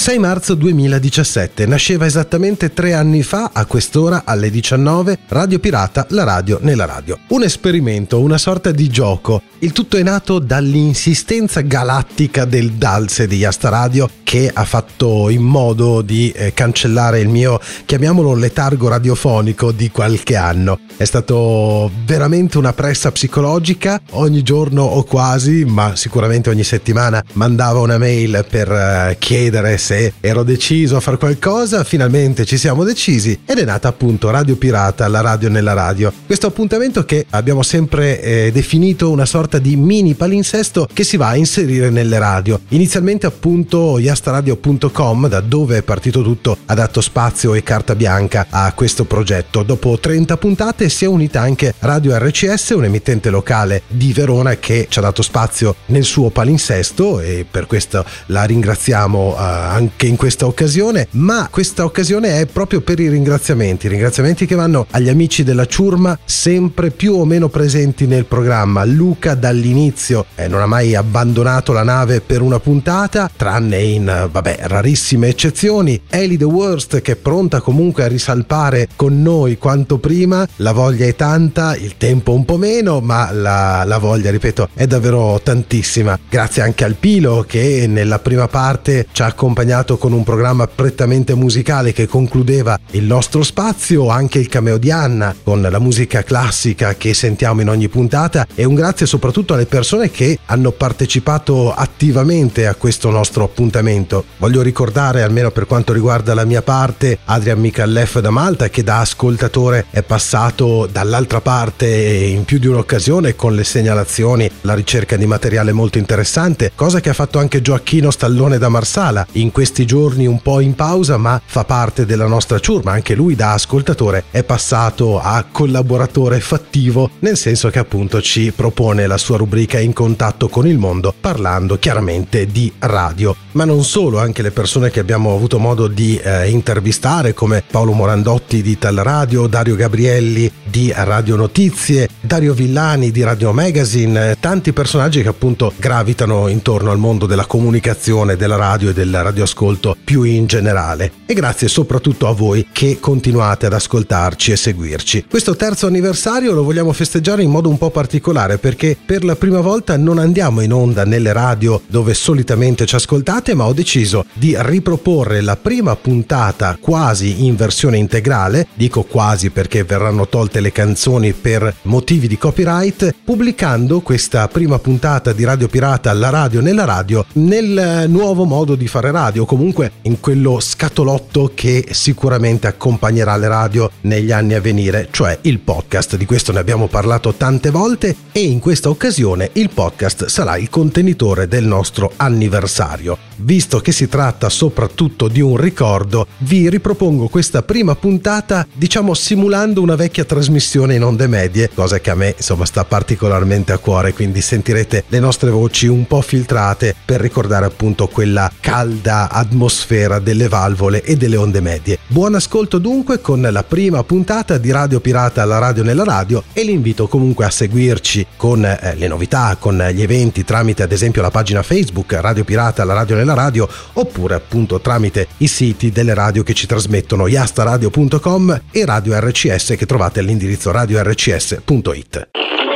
6 marzo 2017, nasceva esattamente tre anni fa, a quest'ora alle 19, Radio Pirata, la radio nella radio. Un esperimento, una sorta di gioco. Il tutto è nato dall'insistenza galattica del Dalse di Yasta Radio che ha fatto in modo di eh, cancellare il mio, chiamiamolo letargo radiofonico di qualche anno. È stato veramente una pressa psicologica, ogni giorno o quasi, ma sicuramente ogni settimana mandava una mail per eh, chiedere se ero deciso a fare qualcosa, finalmente ci siamo decisi ed è nata appunto Radio Pirata, la radio nella radio. Questo appuntamento che abbiamo sempre eh, definito una sorta di mini palinsesto che si va a inserire nelle radio. Inizialmente appunto yastaradio.com, da dove è partito tutto, ha dato spazio e carta bianca a questo progetto. Dopo 30 puntate si è unita anche Radio RCS, un emittente locale di Verona che ci ha dato spazio nel suo palinsesto e per questo la ringraziamo uh, anche in questa occasione, ma questa occasione è proprio per i ringraziamenti, ringraziamenti che vanno agli amici della ciurma sempre più o meno presenti nel programma. Luca dall'inizio eh, non ha mai abbandonato la nave per una puntata, tranne in, vabbè, rarissime eccezioni. Ellie the Worst che è pronta comunque a risalpare con noi quanto prima, la voglia è tanta, il tempo un po' meno, ma la, la voglia, ripeto, è davvero tantissima. Grazie anche al Pilo che nella prima parte ci ha accompagnato accompagnato con un programma prettamente musicale che concludeva il nostro spazio, anche il cameo di Anna con la musica classica che sentiamo in ogni puntata e un grazie soprattutto alle persone che hanno partecipato attivamente a questo nostro appuntamento. Voglio ricordare, almeno per quanto riguarda la mia parte, Adrian Micallef da Malta che da ascoltatore è passato dall'altra parte in più di un'occasione con le segnalazioni, la ricerca di materiale molto interessante, cosa che ha fatto anche Gioacchino Stallone da Marsala in questi giorni un po' in pausa, ma fa parte della nostra ciurma. Anche lui da ascoltatore è passato a collaboratore fattivo, nel senso che appunto ci propone la sua rubrica in contatto con il mondo, parlando chiaramente di radio. Ma non solo, anche le persone che abbiamo avuto modo di eh, intervistare, come Paolo Morandotti di Tal Radio, Dario Gabrielli di Radio Notizie, Dario Villani di Radio Magazine, tanti personaggi che appunto gravitano intorno al mondo della comunicazione, della radio e del radio ascolto più in generale e grazie soprattutto a voi che continuate ad ascoltarci e seguirci. Questo terzo anniversario lo vogliamo festeggiare in modo un po' particolare perché per la prima volta non andiamo in onda nelle radio dove solitamente ci ascoltate ma ho deciso di riproporre la prima puntata quasi in versione integrale, dico quasi perché verranno tolte le canzoni per motivi di copyright, pubblicando questa prima puntata di Radio Pirata alla radio nella radio nel nuovo modo di fare radio comunque in quello scatolotto che sicuramente accompagnerà le radio negli anni a venire, cioè il podcast. Di questo ne abbiamo parlato tante volte e in questa occasione il podcast sarà il contenitore del nostro anniversario. Visto che si tratta soprattutto di un ricordo, vi ripropongo questa prima puntata, diciamo simulando una vecchia trasmissione in onde medie, cosa che a me insomma sta particolarmente a cuore, quindi sentirete le nostre voci un po' filtrate per ricordare appunto quella calda atmosfera delle valvole e delle onde medie. Buon ascolto dunque con la prima puntata di Radio Pirata alla radio nella radio e l'invito comunque a seguirci con eh, le novità, con gli eventi tramite ad esempio la pagina Facebook Radio Pirata alla radio nella radio oppure appunto tramite i siti delle radio che ci trasmettono yastaradio.com e Radio RCS che trovate all'indirizzo radiorcs.it. frequency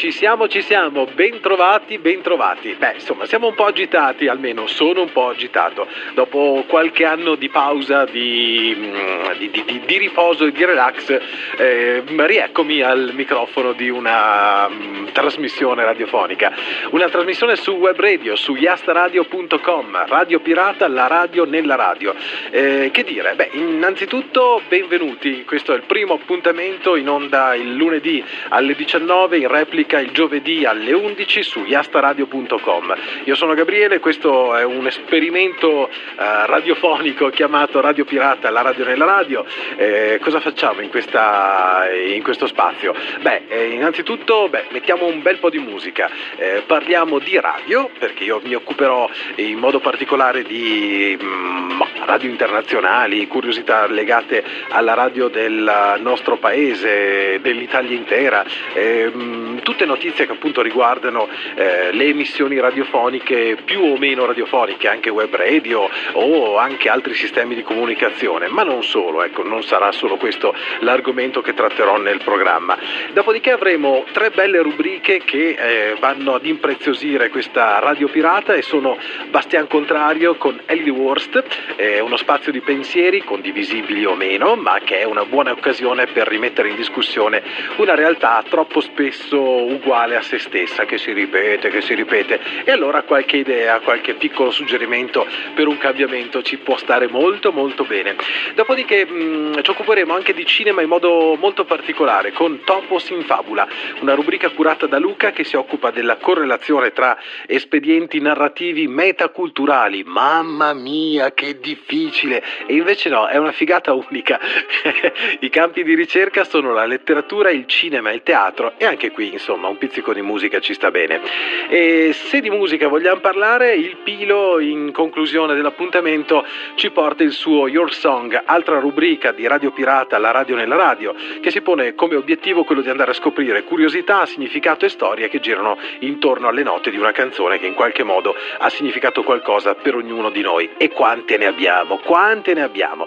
ci siamo, ci siamo. Bentrovati, bentrovati. Beh, insomma, siamo un po' agitati, almeno sono un po' agitato. Dopo qualche anno di pausa, di, mm, di, di, di riposo e di relax, eh, rieccomi al microfono di una um, trasmissione radiofonica. Una trasmissione su web radio, su yastaradio.com, Radio Pirata, la radio nella radio. Eh, che dire? Beh, innanzitutto benvenuti. Questo è il primo appuntamento in onda il lunedì alle 19, in replica il giovedì alle 11 su yastaradio.com. Io sono Gabriele, questo è un esperimento eh, radiofonico chiamato Radio Pirata, la radio nella radio. Eh, cosa facciamo in, questa, in, questo spazio? Beh, eh, innanzitutto beh, mettiamo un bel po' di musica, eh, parliamo di radio, perché io mi occuperò in modo particolare di mh, mm, radio internazionali, curiosità legate alla radio del nostro paese, dell'Italia intera, ehm, tutte notizie che appunto riguardano eh, le emissioni radiofoniche più o meno radiofoniche, anche web radio o anche altri sistemi di comunicazione, ma non solo, ecco, non sarà solo questo l'argomento che tratterò nel programma. Dopodiché avremo tre belle rubriche che eh, vanno ad impreziosire questa radio pirata e sono Bastian Contrario con Ellie Worst, eh, uno spazio di pensieri condivisibili o meno, ma che è una buona occasione per rimettere in discussione una realtà troppo spesso uguale a se stessa, che si ripete, che si ripete. E allora qualche idea, qualche piccolo suggerimento per un cambiamento ci può stare molto molto bene. Dopodiché mh, ci occuperemo anche di cinema in modo molto particolare con Topos in Fabula, una rubrica curata da Luca che si occupa della correlazione tra espedienti narrativi metaculturali. Mamma mia, che difficile! E invece no, è una figata unica. I campi di ricerca sono la letteratura, il cinema, il teatro e anche qui insomma un pizzico di musica ci sta bene. E se di musica vogliamo parlare, il Pilo in conclusione dell'appuntamento ci porta il suo Your Song, altra rubrica di Radio Pirata, la radio nella radio, che si pone come obiettivo quello di andare a scoprire curiosità, significato e storie che girano intorno alle note di una canzone che in qualche modo ha significato qualcosa per ognuno di noi. E quante ne abbiamo, quante ne abbiamo.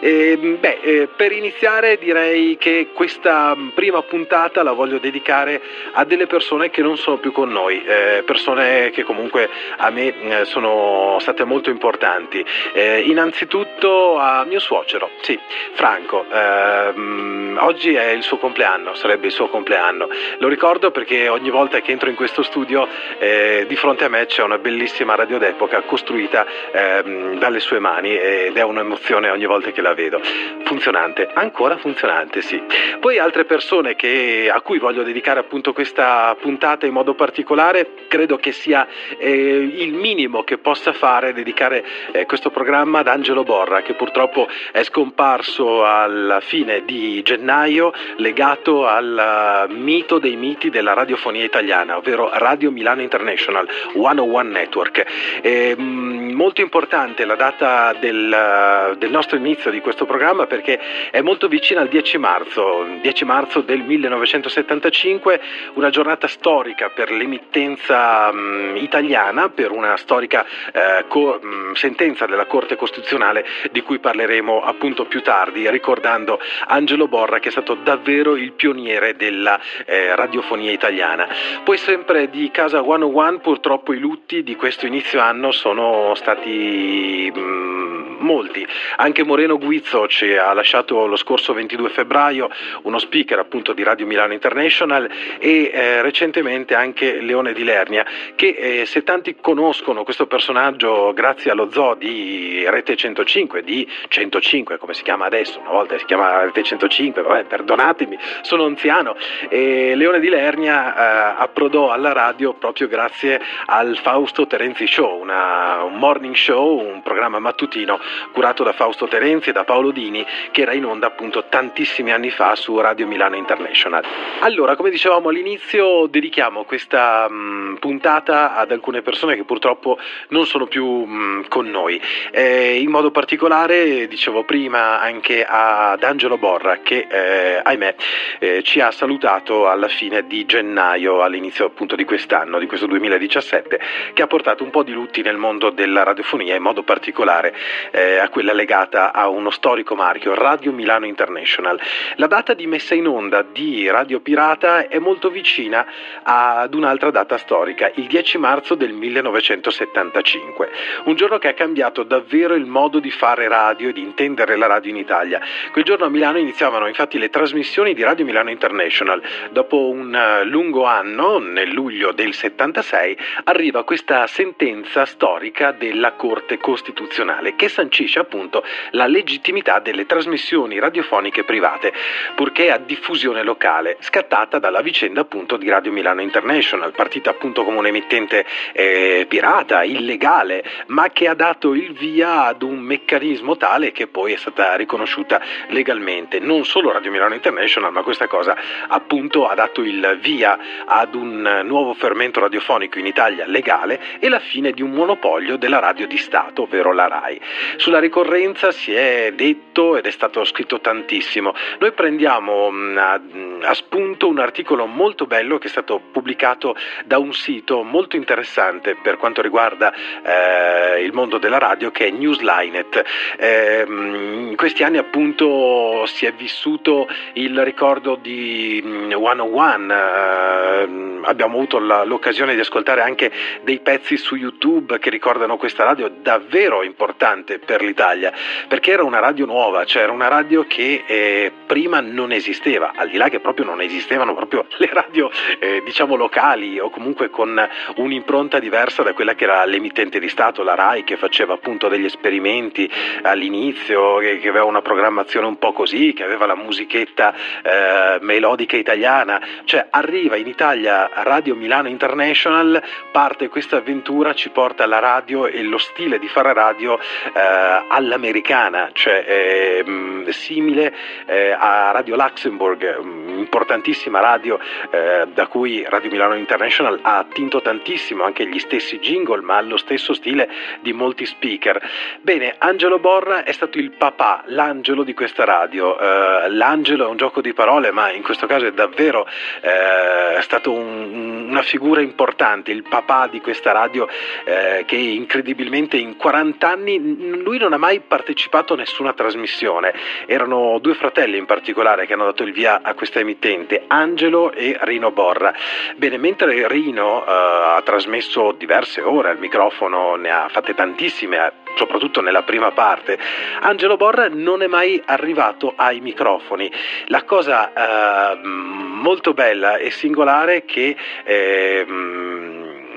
E, beh, eh, per iniziare direi che questa prima puntata la voglio dedicare a delle persone che non sono più con noi, eh, persone che comunque a me eh, sono state molto importanti. Eh, innanzitutto a mio suocero, sì, Franco. Ehm, oggi è il suo compleanno, sarebbe il suo compleanno. Lo ricordo perché ogni volta che entro in questo studio eh, di fronte a me c'è una bellissima radio d'epoca costruita ehm, dalle sue mani ed è un'emozione ogni volta che la vedo. Funzionante, ancora funzionante, sì. Poi altre persone che, a cui voglio dedicare appunto questa puntata in modo particolare, credo che sia eh, il minimo che possa fare dedicare eh, questo programma ad Angelo Borra, che purtroppo è scomparso alla fine di gennaio, legato al mito dei miti della radiofonia italiana, ovvero Radio Milano International 101 Network. E, mh, molto importante la data del, del nostro inizio di questo programma perché è molto vicina al 10 marzo, 10 marzo del 1975, una giornata storica per l'emittenza mh, italiana, per una storica eh, co- mh, sentenza della Corte Costituzionale di cui parleremo appunto più tardi, ricordando Angelo Borra che è stato davvero il pioniere della eh, radiofonia italiana. Poi sempre di Casa 101 purtroppo i lutti di questo inizio anno sono stati mh, molti. Anche Moreno Guizzo ci ha lasciato lo scorso 22 febbraio, uno speaker appunto di Radio Milano International e eh, recentemente anche Leone di Lernia, che eh, se tanti conoscono questo personaggio grazie allo zoo di Rete 105, di 105 come si chiama adesso, una volta si chiama Rete 105, vabbè, perdonatemi, sono anziano, e Leone di Lernia eh, approdò alla radio proprio grazie al Fausto Terenzi Show, una, un morning show, un programma mattutino curato da Fausto Terenzi e da Paolo Dini che era in onda appunto tantissimi anni fa su Radio Milano International. Allora, come dicevamo all'inizio, dedichiamo questa mh, mm, puntata ad alcune persone che purtroppo non sono più mh, mm, con noi. Eh, in modo particolare, dicevo prima, anche ad Angelo Borra che, eh, ahimè, eh, ci ha salutato alla fine di gennaio, all'inizio appunto di quest'anno, di questo 2017, che ha portato un po' di lutti nel mondo della radiofonia, in modo particolare eh, eh, a quella legata a uno storico marchio, Radio Milano International. La data di messa in onda di Radio Pirata è molto vicina ad un'altra data storica, il 10 marzo del 1975, un giorno che ha cambiato davvero il modo di fare radio e di intendere la radio in Italia. Quel giorno a Milano iniziavano infatti le trasmissioni di Radio Milano International. Dopo un eh, lungo anno, nel luglio del 76, arriva questa sentenza storica della Corte Costituzionale che sancisce appunto la legittimità delle trasmissioni radiofoniche private, purché a diffusione locale, scattata dalla vicenda appunto di Radio Milano International, partita appunto come un emittente eh, pirata, illegale, ma che ha dato il via ad un meccanismo tale che poi è stata riconosciuta legalmente. Non solo Radio Milano International, ma questa cosa appunto ha dato il via ad un nuovo fermento radiofonico in Italia legale e la fine di un monopolio della radio di Stato, ovvero la RAI. Sulla ricorrenza si è detto ed è stato scritto tantissimo. Noi prendiamo mm, a, a spunto un articolo molto bello che è stato pubblicato da un sito molto interessante per quanto riguarda eh, il mondo della radio che è Newslinet. Eh, in questi anni appunto si è vissuto il ricordo di 101, mm, eh, abbiamo avuto la, l'occasione di ascoltare anche dei pezzi su YouTube che ricordano questa radio davvero importante per l'Italia, perché era una radio nuova, cioè era una radio che eh, prima non esisteva, al di là che proprio non esistevano proprio le radio eh, diciamo locali o comunque con un'impronta diversa da quella che era l'emittente di Stato, la RAI, che faceva appunto degli esperimenti all'inizio, che, che aveva una programmazione un po' così, che aveva la musichetta eh, melodica italiana, cioè arriva in Italia Radio Milano International, parte questa avventura, ci porta alla radio e lo stile di fare radio eh, all'americana, cioè eh, simile eh, a Radio Luxembourg, importantissima radio eh, da cui Radio Milano International ha attinto tantissimo anche gli stessi jingle, ma allo stesso stile di molti speaker. Bene, Angelo Borra è stato il papà, l'angelo di questa radio. Eh, l'angelo è un gioco di parole, ma in questo caso è davvero eh, stato un, una figura importante, il papà di questa radio eh, che incredibilmente in 40 anni lui non ha mai partecipato a nessuna trasmissione. Erano due fratelli in particolare che hanno dato il via a questa emittente, Angelo e Rino Borra. Bene, mentre Rino eh, ha trasmesso diverse ore al microfono, ne ha fatte tantissime, soprattutto nella prima parte, Angelo Borra non è mai arrivato ai microfoni. La cosa eh, molto bella e singolare è che eh,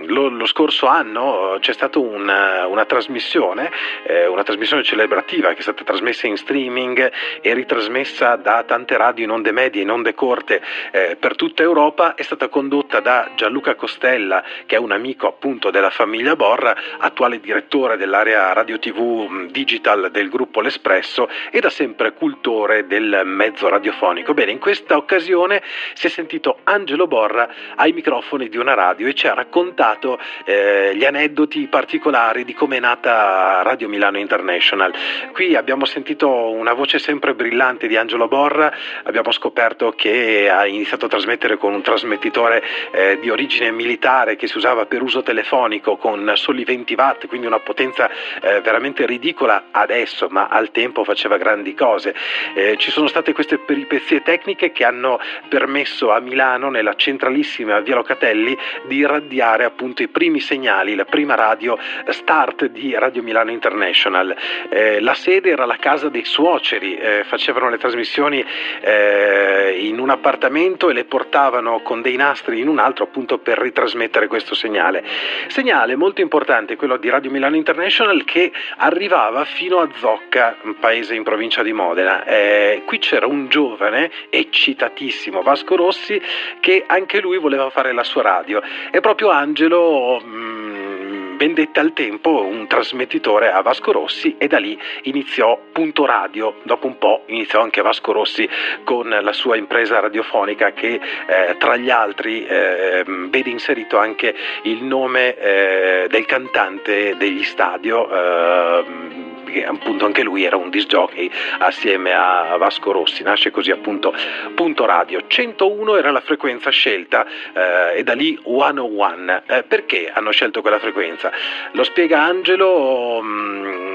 lo, lo, scorso anno eh, c'è stata una, una trasmissione, eh, una trasmissione celebrativa che è stata trasmessa in streaming e ritrasmessa da tante radio in onde medie, in onde corte eh, per tutta Europa, è stata condotta da Gianluca Costella, che è un amico appunto della famiglia Borra, attuale direttore dell'area radio tv digital del gruppo L'Espresso e da sempre cultore del mezzo radiofonico. Bene, in questa occasione si è sentito Angelo Borra ai microfoni di una radio e ci ha raccontato raccontato eh, gli aneddoti particolari di come è nata Radio Milano International. Qui abbiamo sentito una voce sempre brillante di Angelo Borra, abbiamo scoperto che ha iniziato a trasmettere con un trasmettitore eh, di origine militare che si usava per uso telefonico con soli 20 watt, quindi una potenza eh, veramente ridicola adesso, ma al tempo faceva grandi cose. Eh, ci sono state queste peripezie tecniche che hanno permesso a Milano, nella centralissima via Locatelli, di irradiare appunto appunto i primi segnali, la prima radio start di Radio Milano International. Eh, la sede era la casa dei suoceri, eh, facevano le trasmissioni eh, in un appartamento e le portavano con dei nastri in un altro appunto per ritrasmettere questo segnale. Segnale molto importante, quello di Radio Milano International che arrivava fino a Zocca, un paese in provincia di Modena. Eh, qui c'era un giovane eccitatissimo, Vasco Rossi, che anche lui voleva fare la sua radio. E proprio Angelo quello mh, vendette al tempo un trasmettitore a Vasco Rossi e da lì iniziò Punto Radio. Dopo un po' iniziò anche Vasco Rossi con la sua impresa radiofonica che eh, tra gli altri eh, vede inserito anche il nome eh, del cantante degli stadio che appunto anche lui era un disc jockey assieme a Vasco Rossi, nasce così appunto punto radio. 101 era la frequenza scelta eh, e da lì 101. Eh, perché hanno scelto quella frequenza? Lo spiega Angelo. Mh, mm,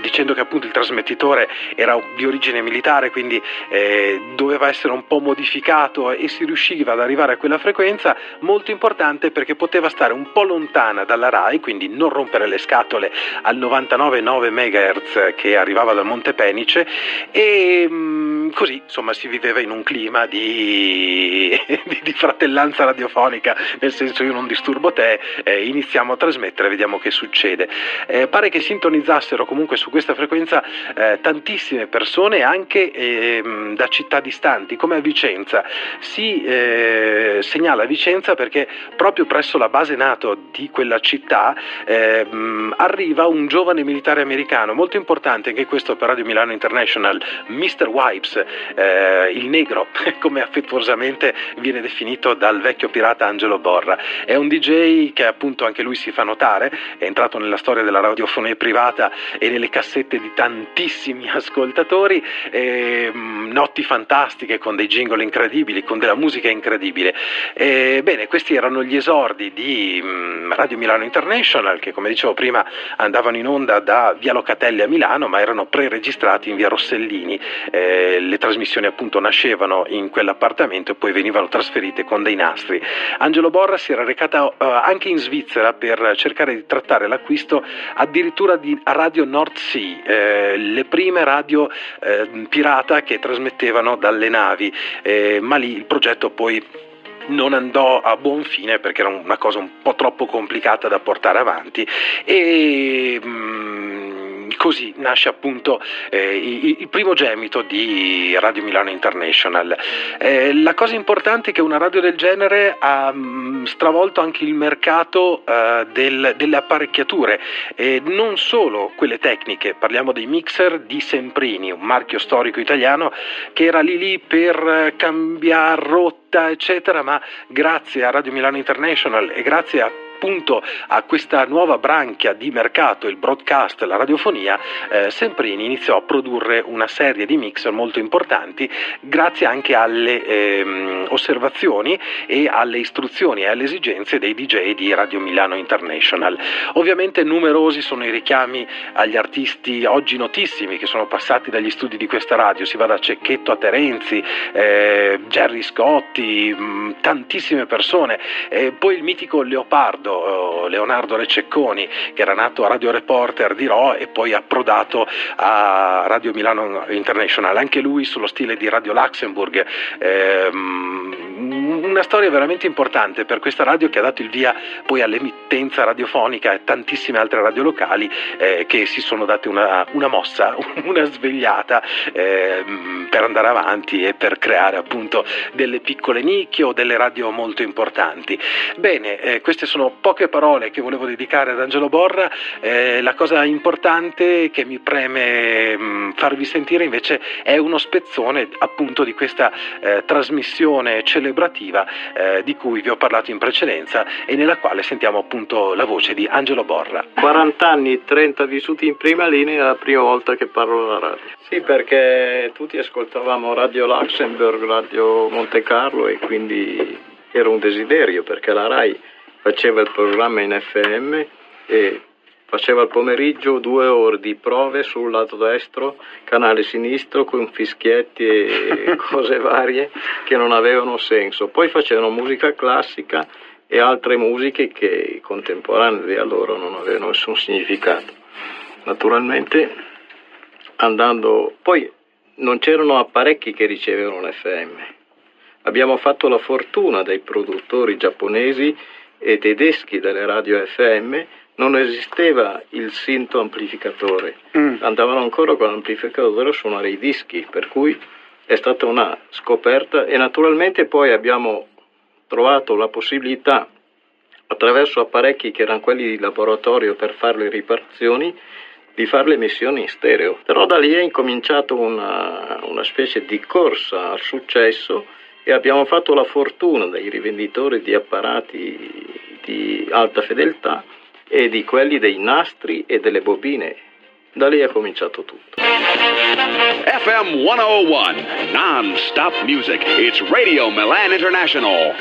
dicendo che appunto il trasmettitore era di origine militare, quindi eh, doveva essere un po' modificato e si riusciva ad arrivare a quella frequenza, molto importante perché poteva stare un po' lontana dalla RAI, quindi non rompere le scatole al 99,9 MHz che arrivava dal Monte Penice e mh, mm, così insomma si viveva in un clima di, di, di, fratellanza radiofonica, nel senso io non disturbo te, eh, iniziamo a trasmettere, vediamo che succede. Eh, pare che sintonizzassero comunque su questa frequenza eh, tantissime persone anche ehm, da città distanti, come a Vicenza. Si eh, segnala Vicenza perché proprio presso la base NATO di quella città ehm, arriva un giovane militare americano, molto importante anche questo per Radio Milano International, Mr. Wipes, eh, il negro, come affettuosamente viene definito dal vecchio pirata Angelo Borra. È un DJ che appunto anche lui si fa notare, è entrato nella storia della radiofonia privata e nelle cassette di tantissimi ascoltatori, eh, notti fantastiche con dei jingle incredibili, con della musica incredibile. Eh, bene, questi erano gli esordi di mh, Radio Milano International che come dicevo prima andavano in onda da Via Locatelli a Milano ma erano pre-registrati in Via Rossellini. Eh, le trasmissioni appunto nascevano in quell'appartamento e poi venivano trasferite con dei nastri. Angelo Borra si era recata uh, anche in Svizzera per cercare di trattare l'acquisto addirittura di Radio North Sea, eh, le prime radio eh, pirata che trasmettevano dalle navi, eh, ma lì il progetto poi non andò a buon fine perché era una cosa un po' troppo complicata da portare avanti e mm, così nasce appunto eh, il, primo gemito di Radio Milano International. Eh, la cosa importante è che una radio del genere ha mm, stravolto anche il mercato eh, del, delle apparecchiature, non solo quelle tecniche, parliamo dei mixer di Semprini, un marchio storico italiano che era lì lì per cambiare rotta, eccetera, ma grazie a Radio Milano International e grazie a appunto a questa nuova branchia di mercato, il broadcast, la radiofonia, eh, Semprini iniziò a produrre una serie di mixer molto importanti grazie anche alle ehm, osservazioni e alle istruzioni e alle esigenze dei DJ di Radio Milano International. Ovviamente numerosi sono i richiami agli artisti oggi notissimi che sono passati dagli studi di questa radio, si va da Cecchetto a Terenzi, eh, Gerry Scotti, mh, mm, tantissime persone, eh, poi il mitico Leopardo Leonardo, eh, Leonardo Rececconi, che era nato a Radio Reporter di Ro e poi approdato a Radio Milano International, anche lui sullo stile di Radio Luxembourg. Ehm, una storia veramente importante per questa radio che ha dato il via poi all'emittenza radiofonica e tantissime altre radio locali eh, che si sono date una, una mossa, una svegliata eh, per andare avanti e per creare appunto delle piccole nicchie o delle radio molto importanti. Bene, eh, queste sono poche parole che volevo dedicare ad Angelo Borra, eh, la cosa importante che mi preme mh, mm, farvi sentire invece è uno spezzone appunto di questa eh, trasmissione celebrativa eh, di cui vi ho parlato in precedenza e nella quale sentiamo appunto la voce di Angelo Borra. 40 anni, 30 vissuti in prima linea, è la prima volta che parlo alla radio. Sì, perché tutti ascoltavamo Radio Luxembourg, Radio Monte Carlo e quindi era un desiderio perché la RAI faceva il programma in FM e faceva il pomeriggio due ore di prove sul lato destro, canale sinistro con fischietti e cose varie che non avevano senso. Poi facevano musica classica e altre musiche che contemporanee di allora non avevano nessun significato. Naturalmente andando poi non c'erano apparecchi che ricevevano l'FM. Abbiamo fatto la fortuna dei produttori giapponesi e tedeschi delle radio FM non esisteva il sinto amplificatore, mm. andavano ancora con l'amplificatore a suonare i dischi, per cui è stata una scoperta e naturalmente poi abbiamo trovato la possibilità attraverso apparecchi che erano quelli di laboratorio per fare le riparazioni di fare le missioni in stereo. Però da lì è incominciato una, una specie di corsa al successo e abbiamo fatto la fortuna dei rivenditori di apparati di alta fedeltà e di quelli dei nastri e delle bobine. Da lì è cominciato tutto. FM 101, non-stop music. It's Radio Milan International.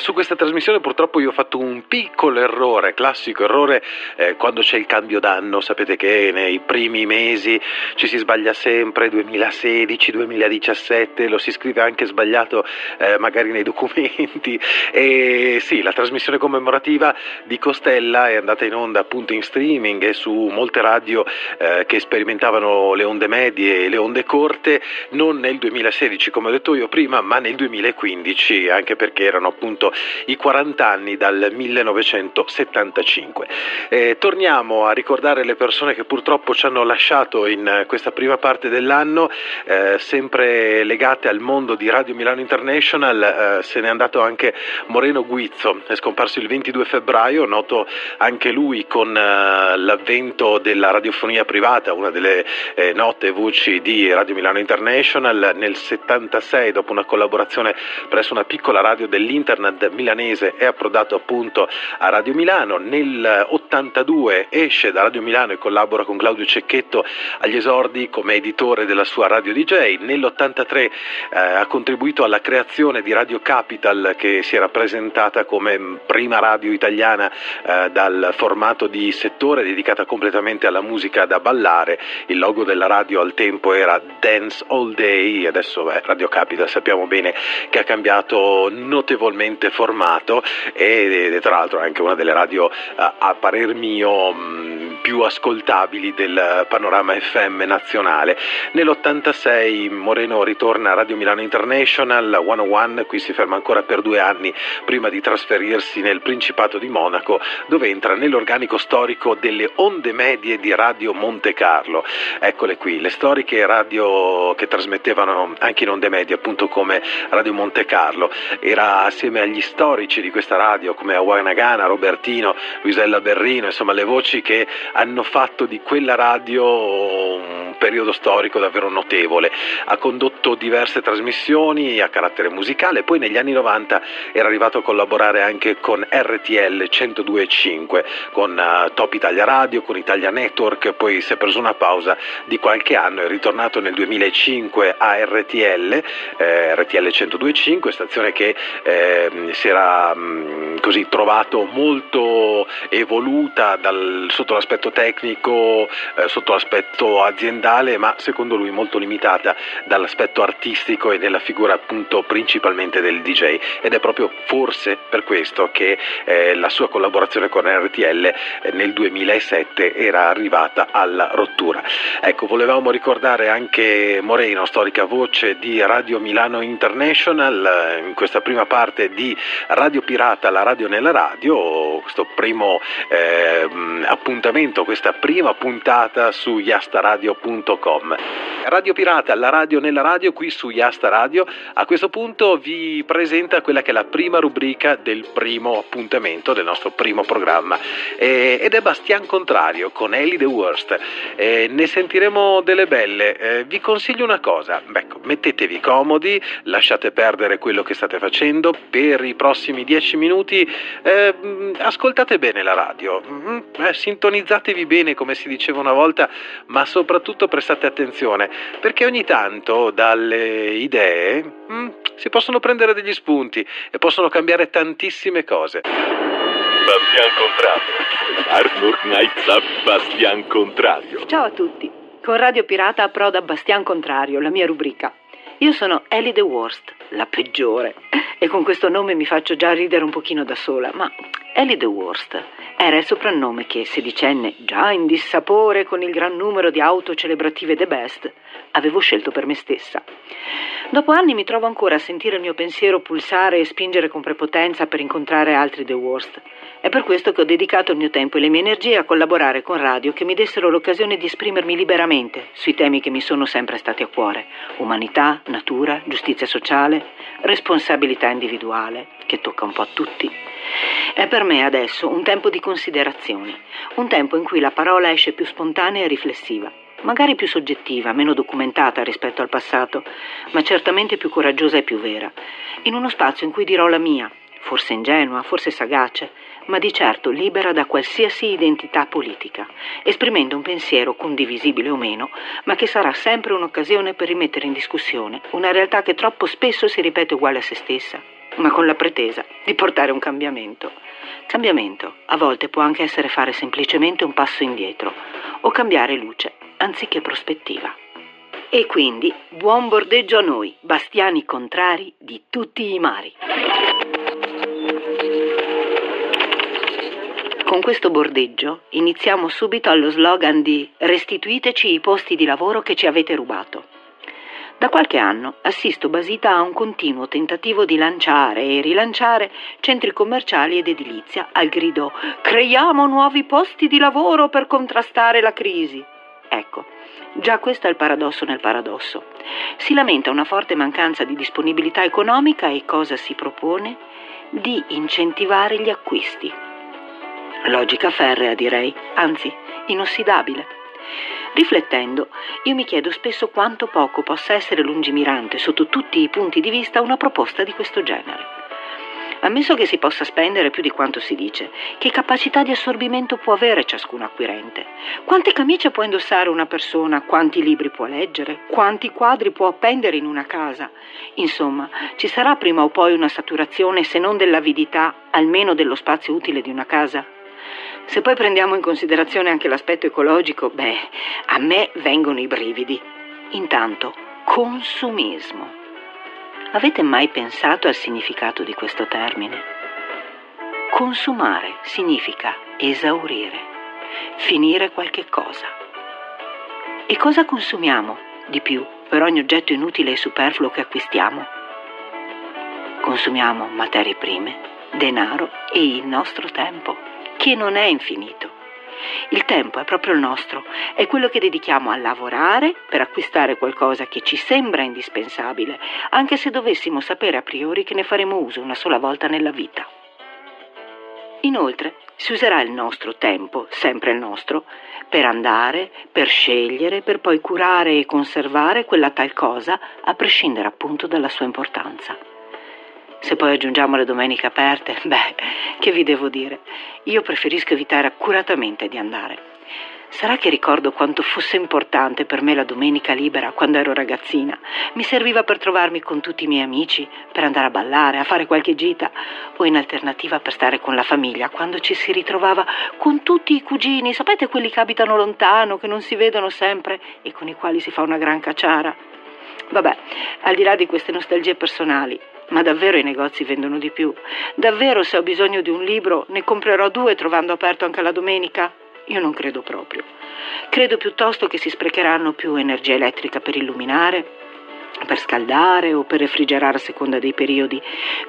Su questa trasmissione purtroppo io ho fatto un piccolo errore, classico errore eh, quando c'è il cambio d'anno, sapete che nei primi mesi ci si sbaglia sempre, 2016, 2017, lo si scrive anche sbagliato eh, magari nei documenti. E sì, la trasmissione commemorativa di Costella è andata in onda appunto in streaming e su molte radio eh, che sperimentavano le onde medie e le onde corte, non nel 2016 come ho detto io prima, ma nel 2015, anche perché erano appunto i 40 anni dal 1975. Eh, torniamo a ricordare le persone che purtroppo ci hanno lasciato in questa prima parte dell'anno, eh, sempre legate al mondo di Radio Milano International, eh, se n'è andato anche Moreno Guizzo, è scomparso il 22 febbraio, noto anche lui con eh, l'avvento della radiofonia privata, una delle eh, note voci di Radio Milano International, nel 76 dopo una collaborazione presso una piccola radio dell'internet milanese è approdato appunto a Radio Milano, nel 82 esce da Radio Milano e collabora con Claudio Cecchetto agli esordi come editore della sua radio DJ, nell'83 eh, ha contribuito alla creazione di Radio Capital che si era presentata come prima radio italiana eh, dal formato di settore dedicata completamente alla musica da ballare, il logo della radio al tempo era Dance All Day, adesso beh, Radio Capital. Sappiamo bene che ha cambiato notevolmente formato e, e tra l'altro è anche una delle radio eh, a parer mio più ascoltabili del panorama FM nazionale. Nell'86 Moreno ritorna a Radio Milano International 101, qui si ferma ancora per due anni prima di trasferirsi nel Principato di Monaco dove entra nell'organico storico delle onde medie di Radio Monte Carlo. Eccole qui, le storiche radio che trasmettevano anche in onde medie appunto come Radio Monte Carlo. Era assieme agli storici di questa radio come Awa Nagana, Robertino, Luisella Berrino, insomma le voci che hanno fatto di quella radio un periodo storico davvero notevole. Ha condotto diverse trasmissioni a carattere musicale, poi negli anni 90 era arrivato a collaborare anche con RTL 102.5, con uh, Top Italia Radio, con Italia Network, poi si è preso una pausa di qualche anno, è ritornato nel 2005 a RTL, eh, RTL 102.5, stazione che eh, si era mh, così trovato molto evoluta dal, sotto l'aspetto tecnico, eh, sotto l'aspetto aziendale, ma secondo lui molto limitata dall'aspetto artistico e della figura appunto principalmente del DJ ed è proprio forse per questo che eh, la sua collaborazione con RTL eh, nel 2007 era arrivata alla rottura. Ecco, volevamo ricordare anche Moreno, storica voce di Radio Milano International, eh, in questa prima parte di Radio Pirata, la radio nella radio, questo primo eh, appuntamento, questa prima puntata su yastaradio.com. Radio Pirata, la radio nella radio, qui su Yasta Radio, a questo punto vi presenta quella che è la prima rubrica del primo appuntamento del nostro primo programma eh, ed è Bastian Contrario con Ellie The Worst. Eh, ne sentiremo delle belle. Eh, vi consiglio una cosa, ecco, mettetevi comodi, lasciate perdere quello che state facendo per i prossimi dieci minuti. Eh, ascoltate bene la radio, mm, sintonizzatevi bene come si diceva una volta, ma soprattutto prestate attenzione perché ogni tanto dalle idee mm, si possono prendere degli spunti e possono cambiare tantissime cose. Bastian Contrario. Arthur Knights Bastian Contrario. Ciao a tutti. Con Radio Pirata approda Bastian Contrario, la mia rubrica. Io sono Ellie the Worst, la peggiore. E con questo nome mi faccio già ridere un pochino da sola, ma Ellie the Worst era il soprannome che, sedicenne, già in dissapore con il gran numero di auto celebrative The Best, avevo scelto per me stessa. Dopo anni mi trovo ancora a sentire il mio pensiero pulsare e spingere con prepotenza per incontrare altri The Worst. È per questo che ho dedicato il mio tempo e le mie energie a collaborare con radio che mi dessero l'occasione di esprimermi liberamente sui temi che mi sono sempre stati a cuore: umanità, natura, giustizia sociale, responsabilità individuale, che tocca un po' a tutti. È per me adesso un tempo di considerazioni, un tempo in cui la parola esce più spontanea e riflessiva, magari più soggettiva, meno documentata rispetto al passato, ma certamente più coraggiosa e più vera, in uno spazio in cui dirò la mia, forse ingenua, forse sagace, ma di certo libera da qualsiasi identità politica, esprimendo un pensiero condivisibile o meno, ma che sarà sempre un'occasione per rimettere in discussione una realtà che troppo spesso si ripete uguale a se stessa, ma con la pretesa di portare un cambiamento. Cambiamento a volte può anche essere fare semplicemente un passo indietro o cambiare luce anziché prospettiva. E quindi buon bordeggio a noi, bastiani contrari di tutti i mari. Con questo bordeggio iniziamo subito allo slogan di Restituiteci i posti di lavoro che ci avete rubato. Da qualche anno assisto basita a un continuo tentativo di lanciare e rilanciare centri commerciali ed edilizia al grido Creiamo nuovi posti di lavoro per contrastare la crisi. Ecco, già questo è il paradosso nel paradosso. Si lamenta una forte mancanza di disponibilità economica e cosa si propone? Di incentivare gli acquisti. Logica ferrea, direi, anzi, inossidabile. Riflettendo, io mi chiedo spesso quanto poco possa essere lungimirante sotto tutti i punti di vista una proposta di questo genere. Ammesso che si possa spendere più di quanto si dice, che capacità di assorbimento può avere ciascun acquirente? Quante camicie può indossare una persona? Quanti libri può leggere? Quanti quadri può appendere in una casa? Insomma, ci sarà prima o poi una saturazione, se non dell'avidità, almeno dello spazio utile di una casa? Se poi prendiamo in considerazione anche l'aspetto ecologico, beh, a me vengono i brividi. Intanto, consumismo. Avete mai pensato al significato di questo termine? Consumare significa esaurire, finire qualche cosa. E cosa consumiamo di più per ogni oggetto inutile e superfluo che acquistiamo? Consumiamo materie prime, denaro e il nostro tempo, che non è infinito. Il tempo è proprio il nostro, è quello che dedichiamo a lavorare per acquistare qualcosa che ci sembra indispensabile, anche se dovessimo sapere a priori che ne faremo uso una sola volta nella vita. Inoltre, si userà il nostro tempo, sempre il nostro, per andare, per scegliere, per poi curare e conservare quella tal cosa, a prescindere appunto dalla sua importanza. Se poi aggiungiamo le domeniche aperte, beh, che vi devo dire? Io preferisco evitare accuratamente di andare. Sarà che ricordo quanto fosse importante per me la domenica libera quando ero ragazzina. Mi serviva per trovarmi con tutti i miei amici, per andare a ballare, a fare qualche gita o in alternativa per stare con la famiglia quando ci si ritrovava con tutti i cugini, sapete quelli che abitano lontano, che non si vedono sempre e con i quali si fa una gran cacciara. Vabbè, al di là di queste nostalgie personali, ma davvero i negozi vendono di più? Davvero se ho bisogno di un libro ne comprerò due trovando aperto anche la domenica? Io non credo proprio. Credo piuttosto che si sprecheranno più energia elettrica per illuminare, per scaldare o per refrigerare a seconda dei periodi,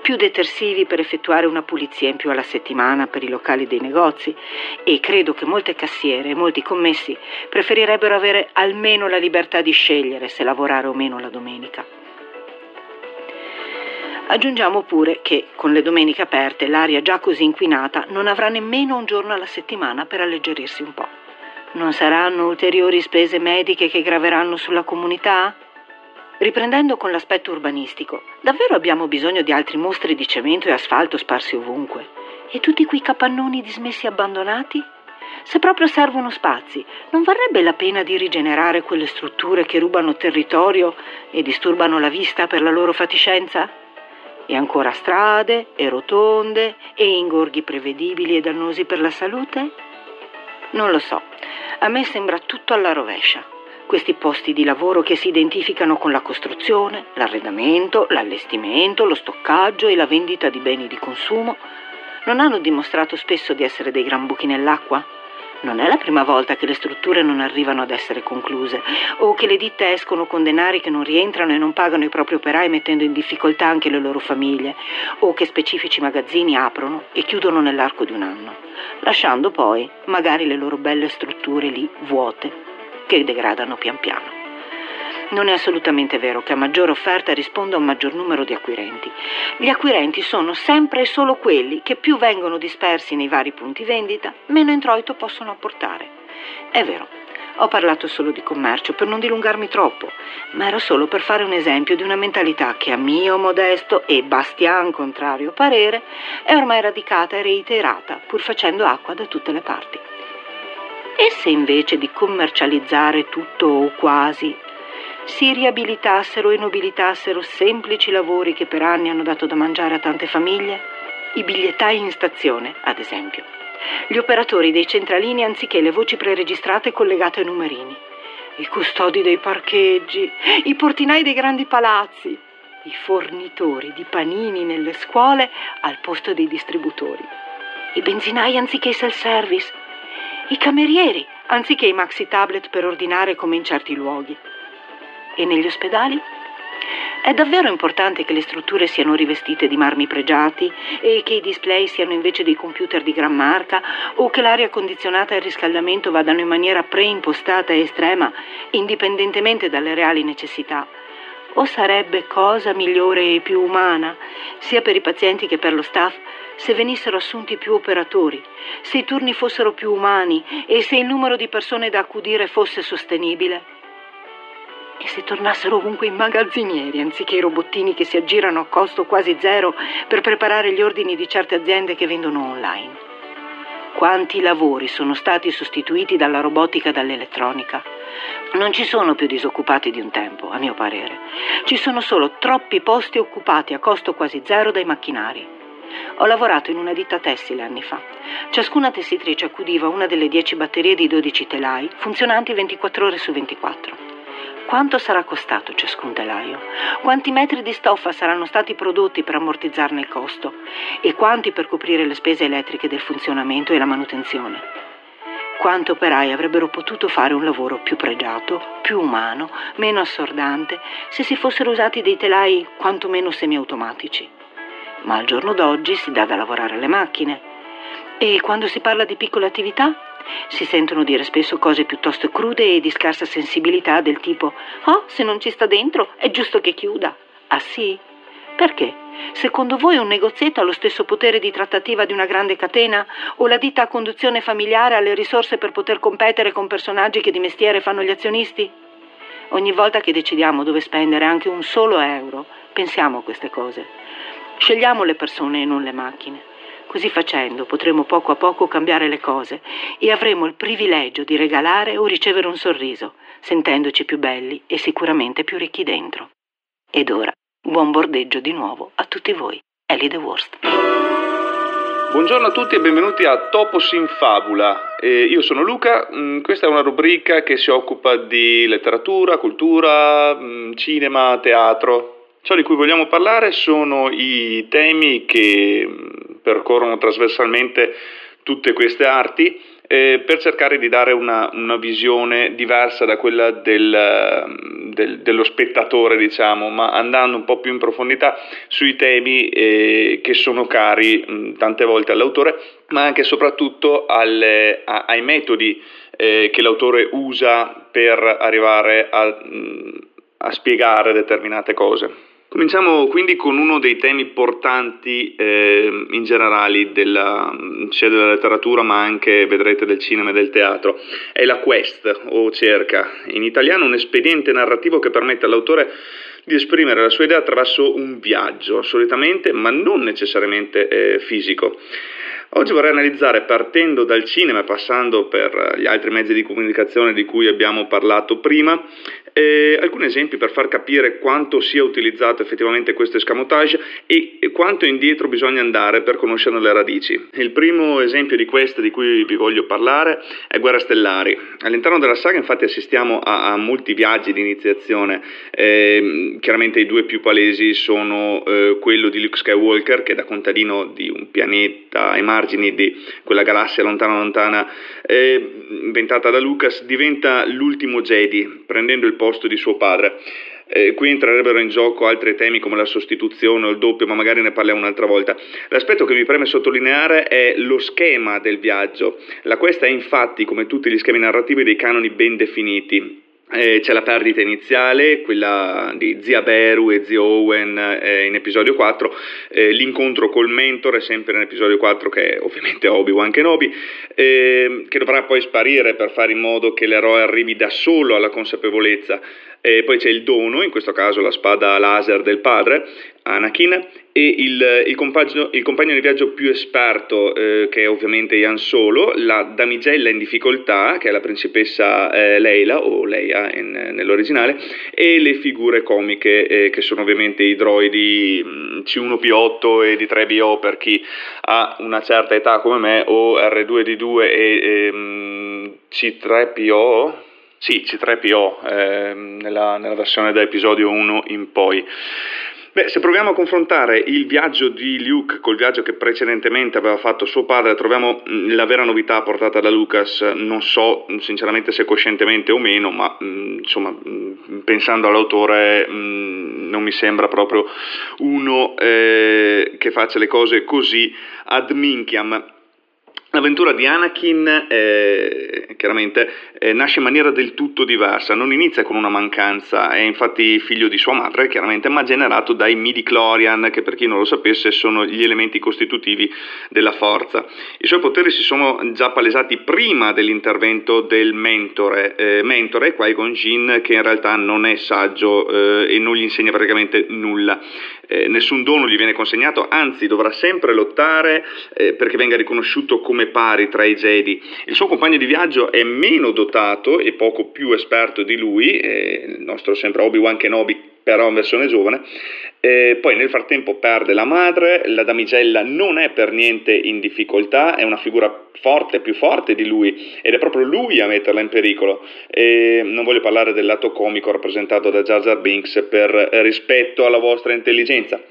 più detersivi per effettuare una pulizia in più alla settimana per i locali dei negozi e credo che molte cassiere e molti commessi preferirebbero avere almeno la libertà di scegliere se lavorare o meno la domenica. Aggiungiamo pure che con le domeniche aperte l'aria già così inquinata non avrà nemmeno un giorno alla settimana per alleggerirsi un po'. Non saranno ulteriori spese mediche che graveranno sulla comunità? Riprendendo con l'aspetto urbanistico, davvero abbiamo bisogno di altri mostri di cemento e asfalto sparsi ovunque? E tutti quei capannoni dismessi e abbandonati? Se proprio servono spazi, non varrebbe la pena di rigenerare quelle strutture che rubano territorio e disturbano la vista per la loro fatiscenza? E ancora strade e rotonde e ingorghi prevedibili e dannosi per la salute? Non lo so, a me sembra tutto alla rovescia. Questi posti di lavoro che si identificano con la costruzione, l'arredamento, l'allestimento, lo stoccaggio e la vendita di beni di consumo non hanno dimostrato spesso di essere dei gran buchi nell'acqua? Non è la prima volta che le strutture non arrivano ad essere concluse o che le ditte escono con denari che non rientrano e non pagano i propri operai mettendo in difficoltà anche le loro famiglie o che specifici magazzini aprono e chiudono nell'arco di un anno, lasciando poi magari le loro belle strutture lì vuote che degradano pian piano. Non è assolutamente vero che a maggiore offerta risponda un maggior numero di acquirenti. Gli acquirenti sono sempre e solo quelli che più vengono dispersi nei vari punti vendita, meno introito possono apportare. È vero, ho parlato solo di commercio per non dilungarmi troppo, ma era solo per fare un esempio di una mentalità che a mio modesto e bastian contrario parere è ormai radicata e reiterata, pur facendo acqua da tutte le parti. E se invece di commercializzare tutto o quasi si riabilitassero e nobilitassero semplici lavori che per anni hanno dato da mangiare a tante famiglie? I bigliettai in stazione, ad esempio. Gli operatori dei centralini anziché le voci preregistrate collegate ai numerini. I custodi dei parcheggi, i portinai dei grandi palazzi, i fornitori di panini nelle scuole al posto dei distributori, i benzinai anziché i self-service, i camerieri anziché i maxi tablet per ordinare come in certi luoghi. E negli ospedali? È davvero importante che le strutture siano rivestite di marmi pregiati e che i display siano invece dei computer di gran marca o che l'aria condizionata e il riscaldamento vadano in maniera preimpostata e estrema, indipendentemente dalle reali necessità. O sarebbe cosa migliore e più umana, sia per i pazienti che per lo staff, se venissero assunti più operatori, se i turni fossero più umani e se il numero di persone da accudire fosse sostenibile? E se tornassero ovunque i magazzinieri anziché i robottini che si aggirano a costo quasi zero per preparare gli ordini di certe aziende che vendono online? Quanti lavori sono stati sostituiti dalla robotica e dall'elettronica? Non ci sono più disoccupati di un tempo, a mio parere. Ci sono solo troppi posti occupati a costo quasi zero dai macchinari. Ho lavorato in una ditta tessile anni fa. Ciascuna tessitrice accudiva una delle 10 batterie di 12 telai, funzionanti 24 ore su 24. Quanto sarà costato ciascun telaio? Quanti metri di stoffa saranno stati prodotti per ammortizzarne il costo? E quanti per coprire le spese elettriche del funzionamento e la manutenzione? Quanti operai avrebbero potuto fare un lavoro più pregiato, più umano, meno assordante, se si fossero usati dei telai quantomeno semiautomatici? Ma al giorno d'oggi si dà da lavorare alle macchine. E quando si parla di piccole attività, si sentono dire spesso cose piuttosto crude e di scarsa sensibilità del tipo Oh, se non ci sta dentro, è giusto che chiuda. Ah sì? Perché? Secondo voi un negozietto ha lo stesso potere di trattativa di una grande catena? O la ditta a conduzione familiare ha le risorse per poter competere con personaggi che di mestiere fanno gli azionisti? Ogni volta che decidiamo dove spendere anche un solo euro, pensiamo a queste cose. Scegliamo le persone e non le macchine. Così facendo potremo poco a poco cambiare le cose e avremo il privilegio di regalare o ricevere un sorriso, sentendoci più belli e sicuramente più ricchi dentro. Ed ora, buon bordeggio di nuovo a tutti voi. Ellie The Worst. Buongiorno a tutti e benvenuti a Topos in Fabula. Eh, io sono Luca, mm, questa è una rubrica che si occupa di letteratura, cultura, mm, cinema, teatro. Ciò di cui vogliamo parlare sono i temi che mm, percorrono trasversalmente tutte queste arti eh, per cercare di dare una, una, visione diversa da quella del, del, dello spettatore, diciamo, ma andando un po' più in profondità sui temi eh, che sono cari mh, tante volte all'autore, ma anche e soprattutto alle, a, ai metodi eh, che l'autore usa per arrivare a, mh, a spiegare determinate cose. Cominciamo quindi con uno dei temi portanti eh, in generale della, sia della letteratura ma anche vedrete del cinema e del teatro, è la quest o cerca, in italiano un espediente narrativo che permette all'autore di esprimere la sua idea attraverso un viaggio, solitamente ma non necessariamente eh, fisico. Oggi vorrei analizzare, partendo dal cinema e passando per gli altri mezzi di comunicazione di cui abbiamo parlato prima, eh, alcuni esempi per far capire quanto sia utilizzato effettivamente questo escamotage e, quanto indietro bisogna andare per conoscere le radici. Il primo esempio di questo di cui vi voglio parlare è Guerre Stellari. All'interno della saga infatti assistiamo a, a molti viaggi di iniziazione, eh, chiaramente i due più palesi sono eh, quello di Luke Skywalker che da contadino di un pianeta ai margini di quella galassia lontana lontana eh, inventata da Lucas diventa l'ultimo Jedi prendendo il posto di suo padre. Eh, qui entrerebbero in gioco altri temi come la sostituzione o il doppio, ma magari ne parliamo un'altra volta. L'aspetto che mi preme sottolineare è lo schema del viaggio. La questa è infatti, come tutti gli schemi narrativi, dei canoni ben definiti. Eh, c'è la perdita iniziale, quella di zia Beru e zio Owen eh, in episodio 4, eh, l'incontro col mentore sempre in episodio 4 che è ovviamente Obi-Wan Kenobi, ehm, che dovrà poi sparire per fare in modo che l'eroe arrivi da solo alla consapevolezza. Poi c'è il dono, in questo caso la spada laser del padre, Anakin, e il, il, compagno, il compagno, di viaggio più esperto, eh, che è ovviamente Ian Solo, la damigella in difficoltà, che è la principessa eh, Leila, o Leia in, nell'originale, e le figure comiche, eh, che sono ovviamente i droidi mm, C1P8 e D3BO per chi ha una certa età come me, o R2D2 e, e ehm, C3PO sì, C3PO eh, nella, nella, versione da episodio 1 in poi. Beh, se proviamo a confrontare il viaggio di Luke col viaggio che precedentemente aveva fatto suo padre, troviamo mm, la vera novità portata da Lucas, non so sinceramente se coscientemente o meno, ma mm, insomma, mm, pensando all'autore non mi sembra proprio uno eh, che faccia le cose così ad minchiam. L'avventura di Anakin eh, chiaramente eh, nasce in maniera del tutto diversa, non inizia con una mancanza, è infatti figlio di sua madre chiaramente, ma generato dai midi-chlorian che per chi non lo sapesse sono gli elementi costitutivi della forza. I suoi poteri si sono già palesati prima dell'intervento del mentore, eh, mentore Qui-Gon Jinn che in realtà non è saggio eh, e non gli insegna praticamente nulla. Eh, nessun dono gli viene consegnato, anzi dovrà sempre lottare eh, perché venga riconosciuto come pari tra i Jedi. Il suo compagno di viaggio è meno dotato e poco più esperto di lui, eh, il nostro sempre Obi-Wan Kenobi però in versione giovane, eh, poi nel frattempo perde la madre, la damigella non è per niente in difficoltà, è una figura forte, più forte di lui ed è proprio lui a metterla in pericolo. E non voglio parlare del lato comico rappresentato da Jar Jar Binks per rispetto alla vostra intelligenza.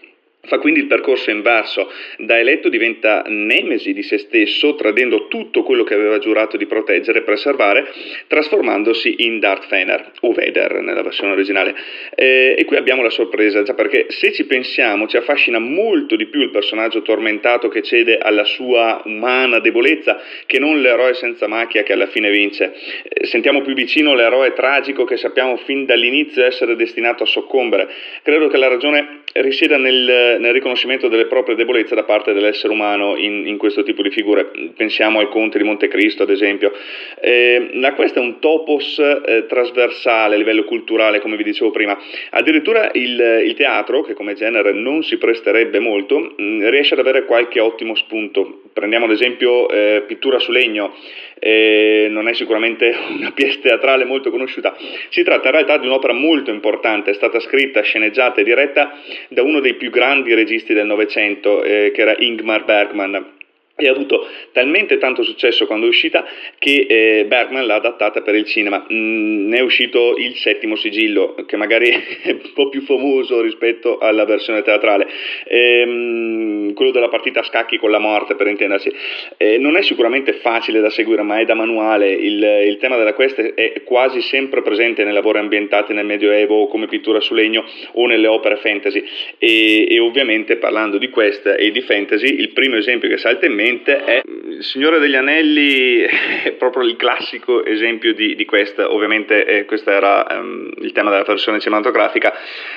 Fa quindi il percorso inverso, da eletto diventa nemesi di se stesso, tradendo tutto quello che aveva giurato di proteggere e preservare, trasformandosi in Darth Fener, o Vader nella versione originale. Eh, e qui abbiamo la sorpresa, già perché se ci pensiamo ci affascina molto di più il personaggio tormentato che cede alla sua umana debolezza che non l'eroe senza macchia che alla fine vince. Eh, sentiamo più vicino l'eroe tragico che sappiamo fin dall'inizio essere destinato a soccombere. Credo che la ragione risieda nel, nel, riconoscimento delle proprie debolezze da parte dell'essere umano in, in, questo tipo di figure. Pensiamo al Conte di Montecristo, ad esempio. Eh, la questa è un topos eh, trasversale a livello culturale, come vi dicevo prima. Addirittura il, il teatro, che come genere non si presterebbe molto, mh, mm, riesce ad avere qualche ottimo spunto. Prendiamo ad esempio eh, pittura su legno eh, non è sicuramente una pièce teatrale molto conosciuta. Si tratta in realtà di un'opera molto importante, è stata scritta, sceneggiata e diretta da uno dei più grandi registi del Novecento, eh, che era Ingmar Bergman e ha avuto talmente tanto successo quando è uscita che eh, Bergman l'ha adattata per il cinema. Mm, ne è uscito il settimo sigillo, che magari è un po' più famoso rispetto alla versione teatrale, ehm, quello della partita a scacchi con la morte, per intendersi. Eh, non è sicuramente facile da seguire, ma è da manuale. Il, il tema della quest è quasi sempre presente nei lavori ambientati nel Medioevo, come pittura su legno o nelle opere fantasy. E, e ovviamente parlando di quest e di fantasy, il primo esempio che salta in mente mente è Il Signore degli Anelli, è proprio il classico esempio di, di questa, ovviamente eh, questo era um, il tema della versione cinematografica,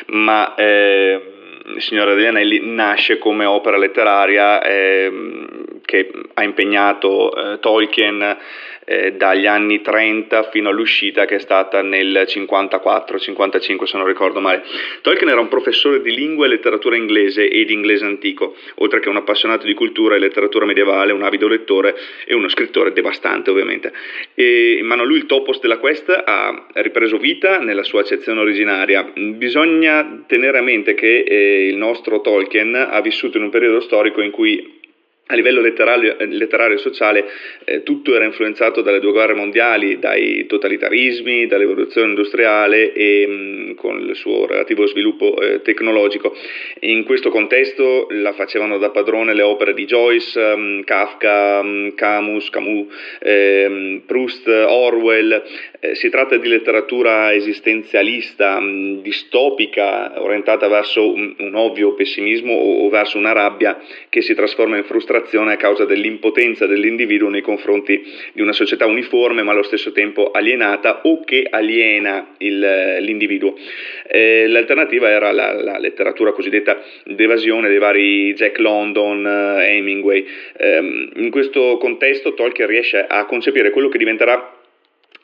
ma eh, Il Signore degli Anelli nasce come opera letteraria eh, che ha impegnato eh, Tolkien eh, dagli anni 30 fino all'uscita che è stata nel 54-55 se non ricordo male. Tolkien era un professore di lingua e letteratura inglese e di inglese antico, oltre che un appassionato di cultura e letteratura medievale, un avido lettore e uno scrittore devastante ovviamente. E in mano lui il topos della quest ha ripreso vita nella sua accezione originaria. Bisogna tenere a mente che eh, il nostro Tolkien ha vissuto in un periodo storico in cui a livello letterario, letterario e sociale eh, tutto era influenzato dalle due guerre mondiali, dai totalitarismi, dall'evoluzione industriale e mh, mm, con il suo relativo sviluppo eh, tecnologico. In questo contesto la facevano da padrone le opere di Joyce, mh, mm, Kafka, mh, mm, Camus, Camus ehm, Proust, Orwell. Eh, si tratta di letteratura esistenzialista, distopica, orientata verso un, un ovvio pessimismo o, o verso una rabbia che si trasforma in frustrazione frustrazione a causa dell'impotenza dell'individuo nei confronti di una società uniforme ma allo stesso tempo alienata o che aliena il, l'individuo. Eh, l'alternativa era la, la, letteratura cosiddetta d'evasione dei vari Jack London, eh, Hemingway. Eh, in questo contesto Tolkien riesce a concepire quello che diventerà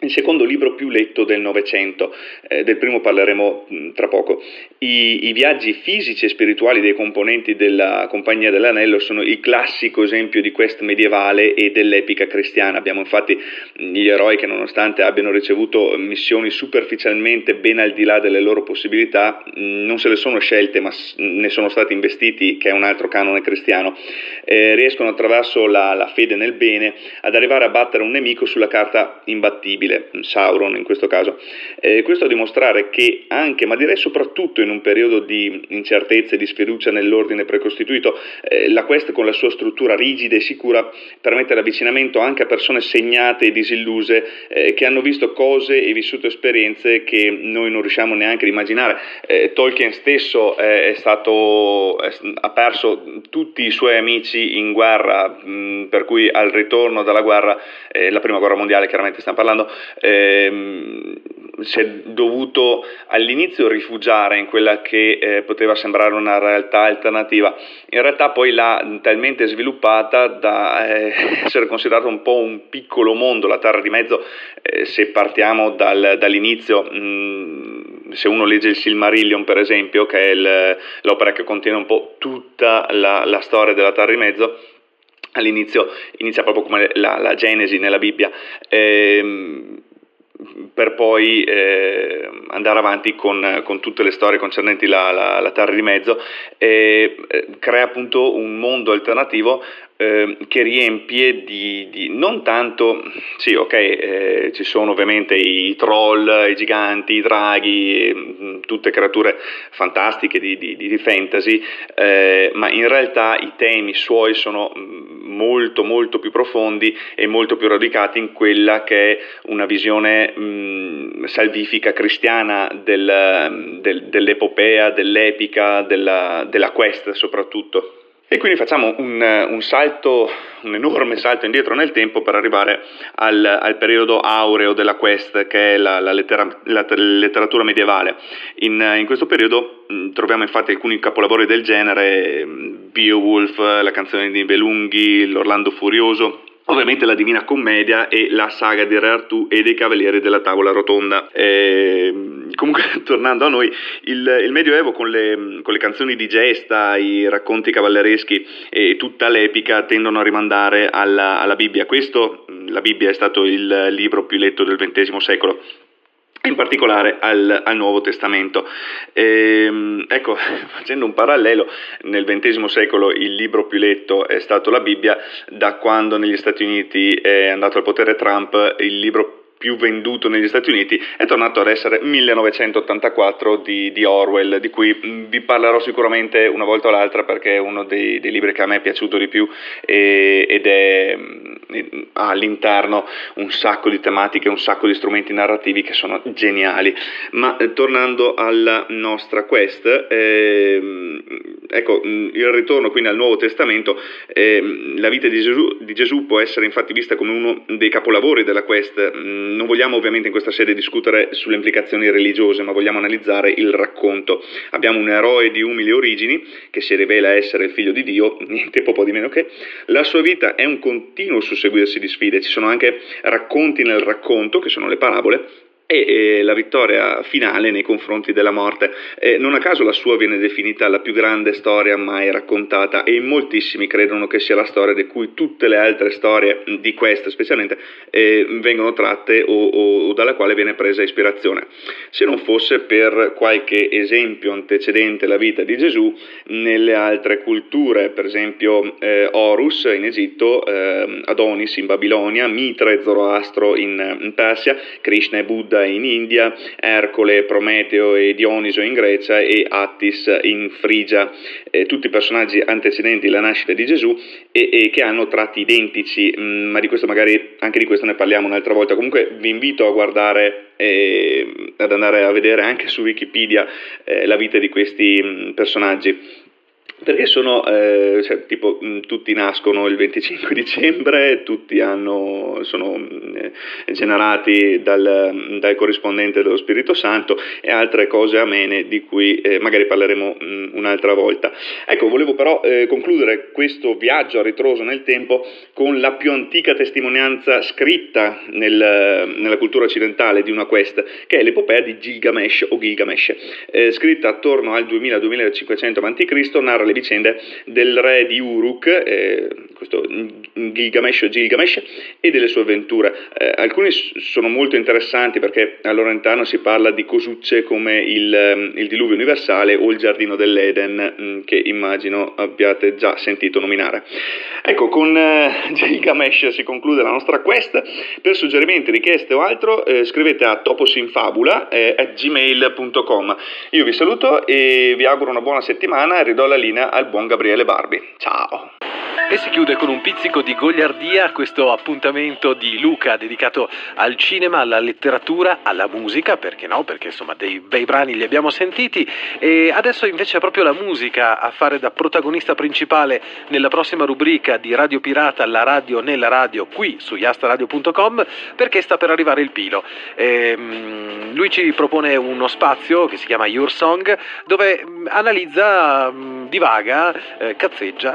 il secondo libro più letto del Novecento, eh, del primo parleremo mh, tra poco. I, I, viaggi fisici e spirituali dei componenti della Compagnia dell'Anello sono il classico esempio di quest medievale e dell'epica cristiana. Abbiamo infatti gli eroi che nonostante abbiano ricevuto missioni superficialmente ben al di là delle loro possibilità, mh, non se le sono scelte ma ne sono stati investiti, che è un altro canone cristiano, eh, riescono attraverso la, la fede nel bene ad arrivare a battere un nemico sulla carta imbattibile possibile, Sauron in questo caso. Eh, questo a dimostrare che anche, ma direi soprattutto in un periodo di incertezza e di sfiducia nell'ordine precostituito, eh, la quest con la sua struttura rigida e sicura permette l'avvicinamento anche a persone segnate e disilluse eh, che hanno visto cose e vissuto esperienze che noi non riusciamo neanche ad immaginare. Eh, Tolkien stesso è stato, è, ha perso tutti i suoi amici in guerra, mh, per cui al ritorno dalla guerra, eh, la prima guerra mondiale chiaramente stiamo parlando, ehm, si è dovuto all'inizio rifugiare in quella che eh, poteva sembrare una realtà alternativa, in realtà poi l'ha talmente sviluppata da eh, essere considerato un po' un piccolo mondo, la Terra di Mezzo, eh, se partiamo dal, dall'inizio, mh, mm, se uno legge il Silmarillion per esempio, che è il, l'opera che contiene un po' tutta la, la storia della Terra di Mezzo, all'inizio inizia proprio come la, la Genesi nella Bibbia. Ehm, per poi eh, andare avanti con, con, tutte le storie concernenti la, la, la terra di mezzo e eh, crea appunto un mondo alternativo che riempie di, di, non tanto, sì ok, eh, ci sono ovviamente i troll, i giganti, i draghi, mh, tutte creature fantastiche di, di, di fantasy, eh, ma in realtà i temi suoi sono molto molto più profondi e molto più radicati in quella che è una visione mh, salvifica cristiana del, del, dell'epopea, dell'epica, della, della quest soprattutto. E quindi facciamo un, un, salto, un enorme salto indietro nel tempo per arrivare al, al periodo aureo della quest, che è la, la, lettera, la letteratura medievale. In, in questo periodo mh, troviamo infatti alcuni capolavori del genere, Beowulf, la canzone di Belunghi, l'Orlando Furioso, ovviamente la Divina Commedia e la saga di Re Artù e dei Cavalieri della Tavola Rotonda. E, comunque, tornando a noi, il, il Medioevo con le, con le, canzoni di gesta, i racconti cavallereschi e tutta l'epica tendono a rimandare alla, alla Bibbia. Questo, la Bibbia è stato il libro più letto del XX secolo in particolare al, al Nuovo Testamento. Ehm, ecco, facendo un parallelo, nel XX secolo il libro più letto è stato la Bibbia, da quando negli Stati Uniti è andato al potere Trump il libro più venduto negli Stati Uniti è tornato ad essere 1984 di, di Orwell, di cui mm, vi parlerò sicuramente una volta o l'altra perché è uno dei, dei libri che a me è piaciuto di più e, ed è, mm, ha all'interno un sacco di tematiche, un sacco di strumenti narrativi che sono geniali. Ma eh, tornando alla nostra quest, eh, ecco, mm, il ritorno quindi al Nuovo Testamento, eh, la vita di Gesù, di Gesù, può essere infatti vista come uno dei capolavori della quest non vogliamo ovviamente in questa sede discutere sulle implicazioni religiose, ma vogliamo analizzare il racconto. Abbiamo un eroe di umili origini che si rivela essere il figlio di Dio, niente po' di meno che. La sua vita è un continuo susseguirsi di sfide, ci sono anche racconti nel racconto, che sono le parabole, e, la vittoria finale nei confronti della morte. E non a caso la sua viene definita la più grande storia mai raccontata e moltissimi credono che sia la storia di cui tutte le altre storie di queste specialmente eh, vengono tratte o, o, o, dalla quale viene presa ispirazione. Se non fosse per qualche esempio antecedente alla vita di Gesù nelle altre culture, per esempio eh, Horus in Egitto, eh, Adonis in Babilonia, Mitra e Zoroastro in, in Persia, Krishna e Buddha in India, Ercole, Prometeo e Dioniso in Grecia e Attis in Frigia, eh, tutti personaggi antecedenti alla nascita di Gesù e, e che hanno tratti identici, mm, ma di questo magari anche di questo ne parliamo un'altra volta. Comunque vi invito a guardare e ad andare a vedere anche su Wikipedia eh, la vita di questi mh, mm, personaggi. Perché sono, eh, cioè, tipo, mh, tutti nascono il 25 dicembre, tutti hanno, sono mh, generati dal, dal, corrispondente dello Spirito Santo e altre cose amene di cui eh, magari parleremo mh, un'altra volta. Ecco, volevo però eh, concludere questo viaggio a ritroso nel tempo con la più antica testimonianza scritta nel, nella cultura occidentale di una quest, che è l'epopea di Gilgamesh o Gilgamesh, eh, scritta attorno al 2000-2500 a.C., narra le vicende del re di Uruk, eh, questo Gilgamesh o Gilgamesh, e delle sue avventure. Eh, alcuni sono molto interessanti perché a loro interno si parla di cosucce come il, il diluvio universale o il giardino dell'Eden, mh, mm, che immagino abbiate già sentito nominare. Ecco, con eh, Gilgamesh si conclude la nostra quest. Per suggerimenti, richieste o altro, eh, scrivete a toposinfabula eh, gmail.com. Io vi saluto e vi auguro una buona settimana e ridò la linea al buon Gabriele Barbi. Ciao! E si chiude con un pizzico di gogliardia questo appuntamento di Luca dedicato al cinema, alla letteratura, alla musica, perché no? Perché insomma dei bei brani li abbiamo sentiti e adesso invece è proprio la musica a fare da protagonista principale nella prossima rubrica di Radio Pirata, la radio nella radio, qui su yastaradio.com, perché sta per arrivare il Pilo. E, um, lui ci propone uno spazio che si chiama Your Song, dove um, analizza, um, divaga, eh, cazzeggia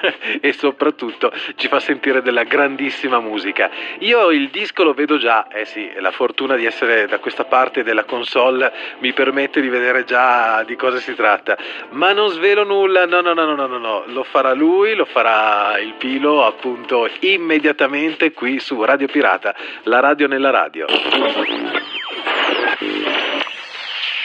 e soprattutto ci fa sentire della grandissima musica. Io il disco lo vedo già, eh sì, la fortuna di essere da questa parte della console mi permette di vedere già di cosa si tratta, ma non svelo nulla, no no no no no no, lo farà lui, lo farà il Pilo appunto immediatamente qui su Radio Pirata, la radio nella radio.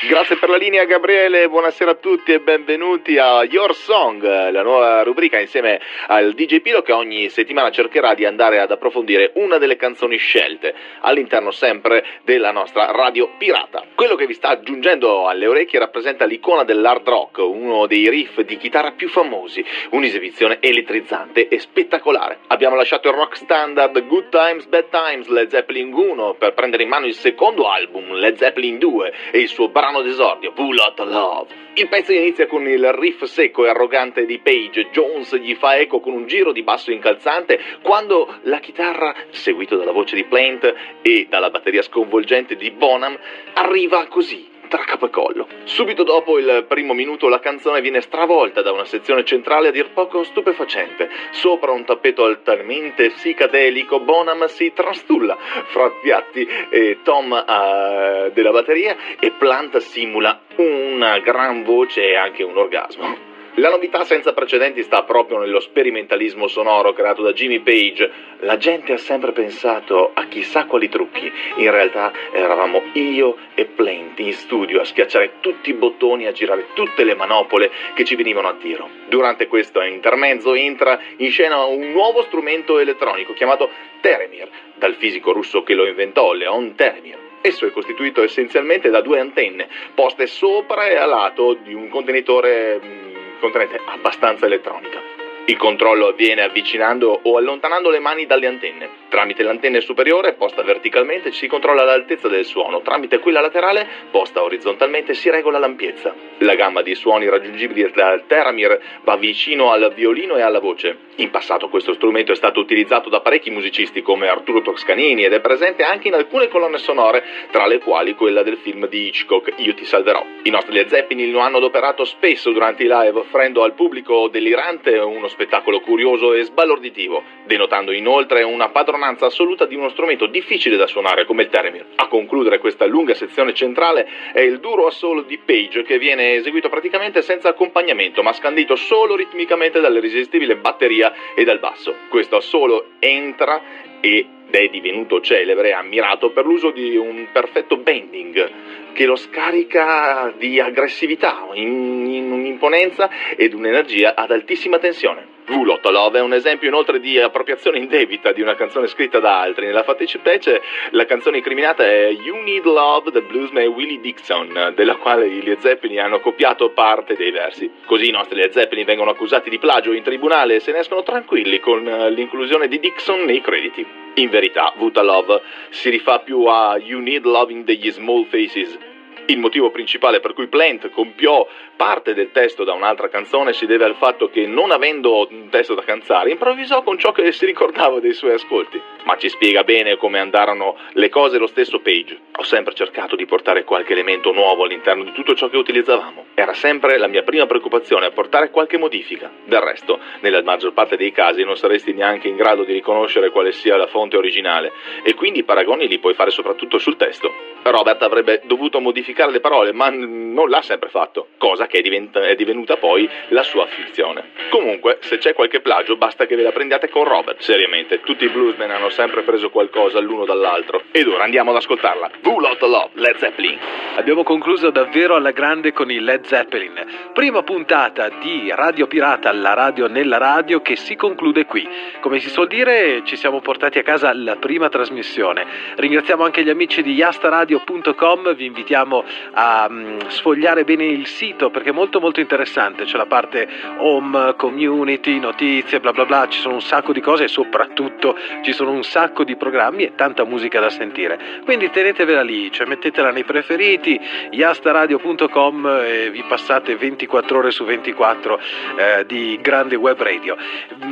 Grazie per la linea Gabriele, buonasera a tutti e benvenuti a Your Song, la nuova rubrica insieme al DJ Pilo che ogni settimana cercherà di andare ad approfondire una delle canzoni scelte all'interno sempre della nostra radio pirata. Quello che vi sta giungendo alle orecchie rappresenta l'icona dell'hard rock, uno dei riff di chitarra più famosi, un'esibizione elettrizzante e spettacolare. Abbiamo lasciato il rock standard Good Times, Bad Times, Led Zeppelin 1 per prendere in mano il secondo album, Led Zeppelin 2 e il suo brano brano d'esordio, Pull Out Love. Il pezzo inizia con il riff secco e arrogante di Page. Jones gli fa eco con un giro di basso incalzante quando la chitarra, seguito dalla voce di Plant e dalla batteria sconvolgente di Bonham, arriva così tra capo e collo. Subito dopo il primo minuto la canzone viene stravolta da una sezione centrale a dir poco stupefacente. Sopra un tappeto altamente psicadelico Bonham si trastulla fra piatti e tom uh, della batteria e Plant simula una gran voce e anche un orgasmo. La novità senza precedenti sta proprio nello sperimentalismo sonoro creato da Jimmy Page. La gente ha sempre pensato a chissà quali trucchi. In realtà eravamo io e Plenty in studio a schiacciare tutti i bottoni a girare tutte le manopole che ci venivano a tiro. Durante questo intermezzo entra in scena un nuovo strumento elettronico chiamato Teremir, dal fisico russo che lo inventò, Leon Teremir. Esso è costituito essenzialmente da due antenne, poste sopra e a lato di un contenitore mm, contenente abbastanza elettronica. Il controllo avviene avvicinando o allontanando le mani dalle antenne. Tramite l'antenna superiore, posta verticalmente, si controlla l'altezza del suono. Tramite quella laterale, posta orizzontalmente, si regola l'ampiezza. La gamma di suoni raggiungibili dal Teramir va vicino al violino e alla voce. In passato questo strumento è stato utilizzato da parecchi musicisti come Arturo Toscanini ed è presente anche in alcune colonne sonore, tra le quali quella del film di Hitchcock Io ti salverò. I nostri Led lo hanno adoperato spesso durante i live, offrendo al pubblico delirante uno spettacolo curioso e sbalorditivo, denotando inoltre una padronanza assoluta di uno strumento difficile da suonare come il Teremir. A concludere questa lunga sezione centrale è il duro assolo di Page che viene eseguito praticamente senza accompagnamento, ma scandito solo ritmicamente dall'irresistibile batteria e dal basso. Questo assolo entra ed è divenuto celebre e ammirato per l'uso di un perfetto bending che lo scarica di aggressività, in, in un'imponenza ed un'energia ad altissima tensione. V8 Love è un esempio inoltre di appropriazione indebita di una canzone scritta da altri. Nella fattispecie la canzone incriminata è You Need Love the bluesman Willie Dixon, della quale i Led Zeppelin hanno copiato parte dei versi. Così i nostri Led Zeppelin vengono accusati di plagio in tribunale e se ne escono tranquilli con l'inclusione di Dixon nei crediti. In verità, Vuta Love si rifà più a You Need Loving degli Small Faces, Il motivo principale per cui Plant compiò parte del testo da un'altra canzone si deve al fatto che, non avendo un testo da cantare, improvvisò con ciò che si ricordava dei suoi ascolti. Ma ci spiega bene come andarono le cose lo stesso Page. Ho sempre cercato di portare qualche elemento nuovo all'interno di tutto ciò che utilizzavamo. Era sempre la mia prima preoccupazione apportare qualche modifica. Del resto, nella maggior parte dei casi non saresti neanche in grado di riconoscere quale sia la fonte originale e quindi i paragoni li puoi fare soprattutto sul testo. Robert avrebbe dovuto modificare le parole, ma non l'ha sempre fatto, cosa che è, diventa- è divenuta poi la sua affizione. Comunque, se c'è qualche plagio, basta che ve la prendiate con Robert. Seriamente, tutti i bluesmen hanno sempre preso qualcosa l'uno dall'altro. Ed ora andiamo ad ascoltarla. Who Love, Led Zeppelin. Abbiamo concluso davvero alla grande con i Led Zeppelin. Prima puntata di Radio Pirata, la radio nella radio, che si conclude qui. Come si suol dire, ci siamo portati a casa la prima trasmissione. Ringraziamo anche gli amici di yastaradio.com, vi invitiamo a mm, sfogliare bene il sito perché è molto molto interessante. C'è la parte home, community, notizie, bla bla bla, ci sono un sacco di cose e soprattutto ci sono un sacco di programmi e tanta musica da sentire. Quindi tenetevela lì, cioè mettetela nei preferiti, yastaradio.com e vi passate 24 ore su 24 eh, di grande web radio.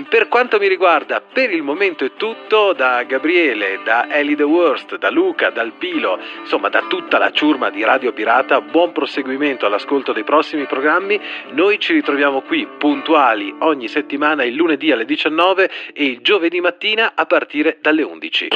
Per quanto mi riguarda, per il momento è tutto da Gabriele, da Ellie The Worst, da Luca, dal Pilo, insomma da tutta la ciurma di Radio Pirata. Buon proseguimento all'ascolto dei prossimi programmi. Noi ci ritroviamo qui puntuali ogni settimana il lunedì alle 19 e il giovedì mattina a partire dalle 11.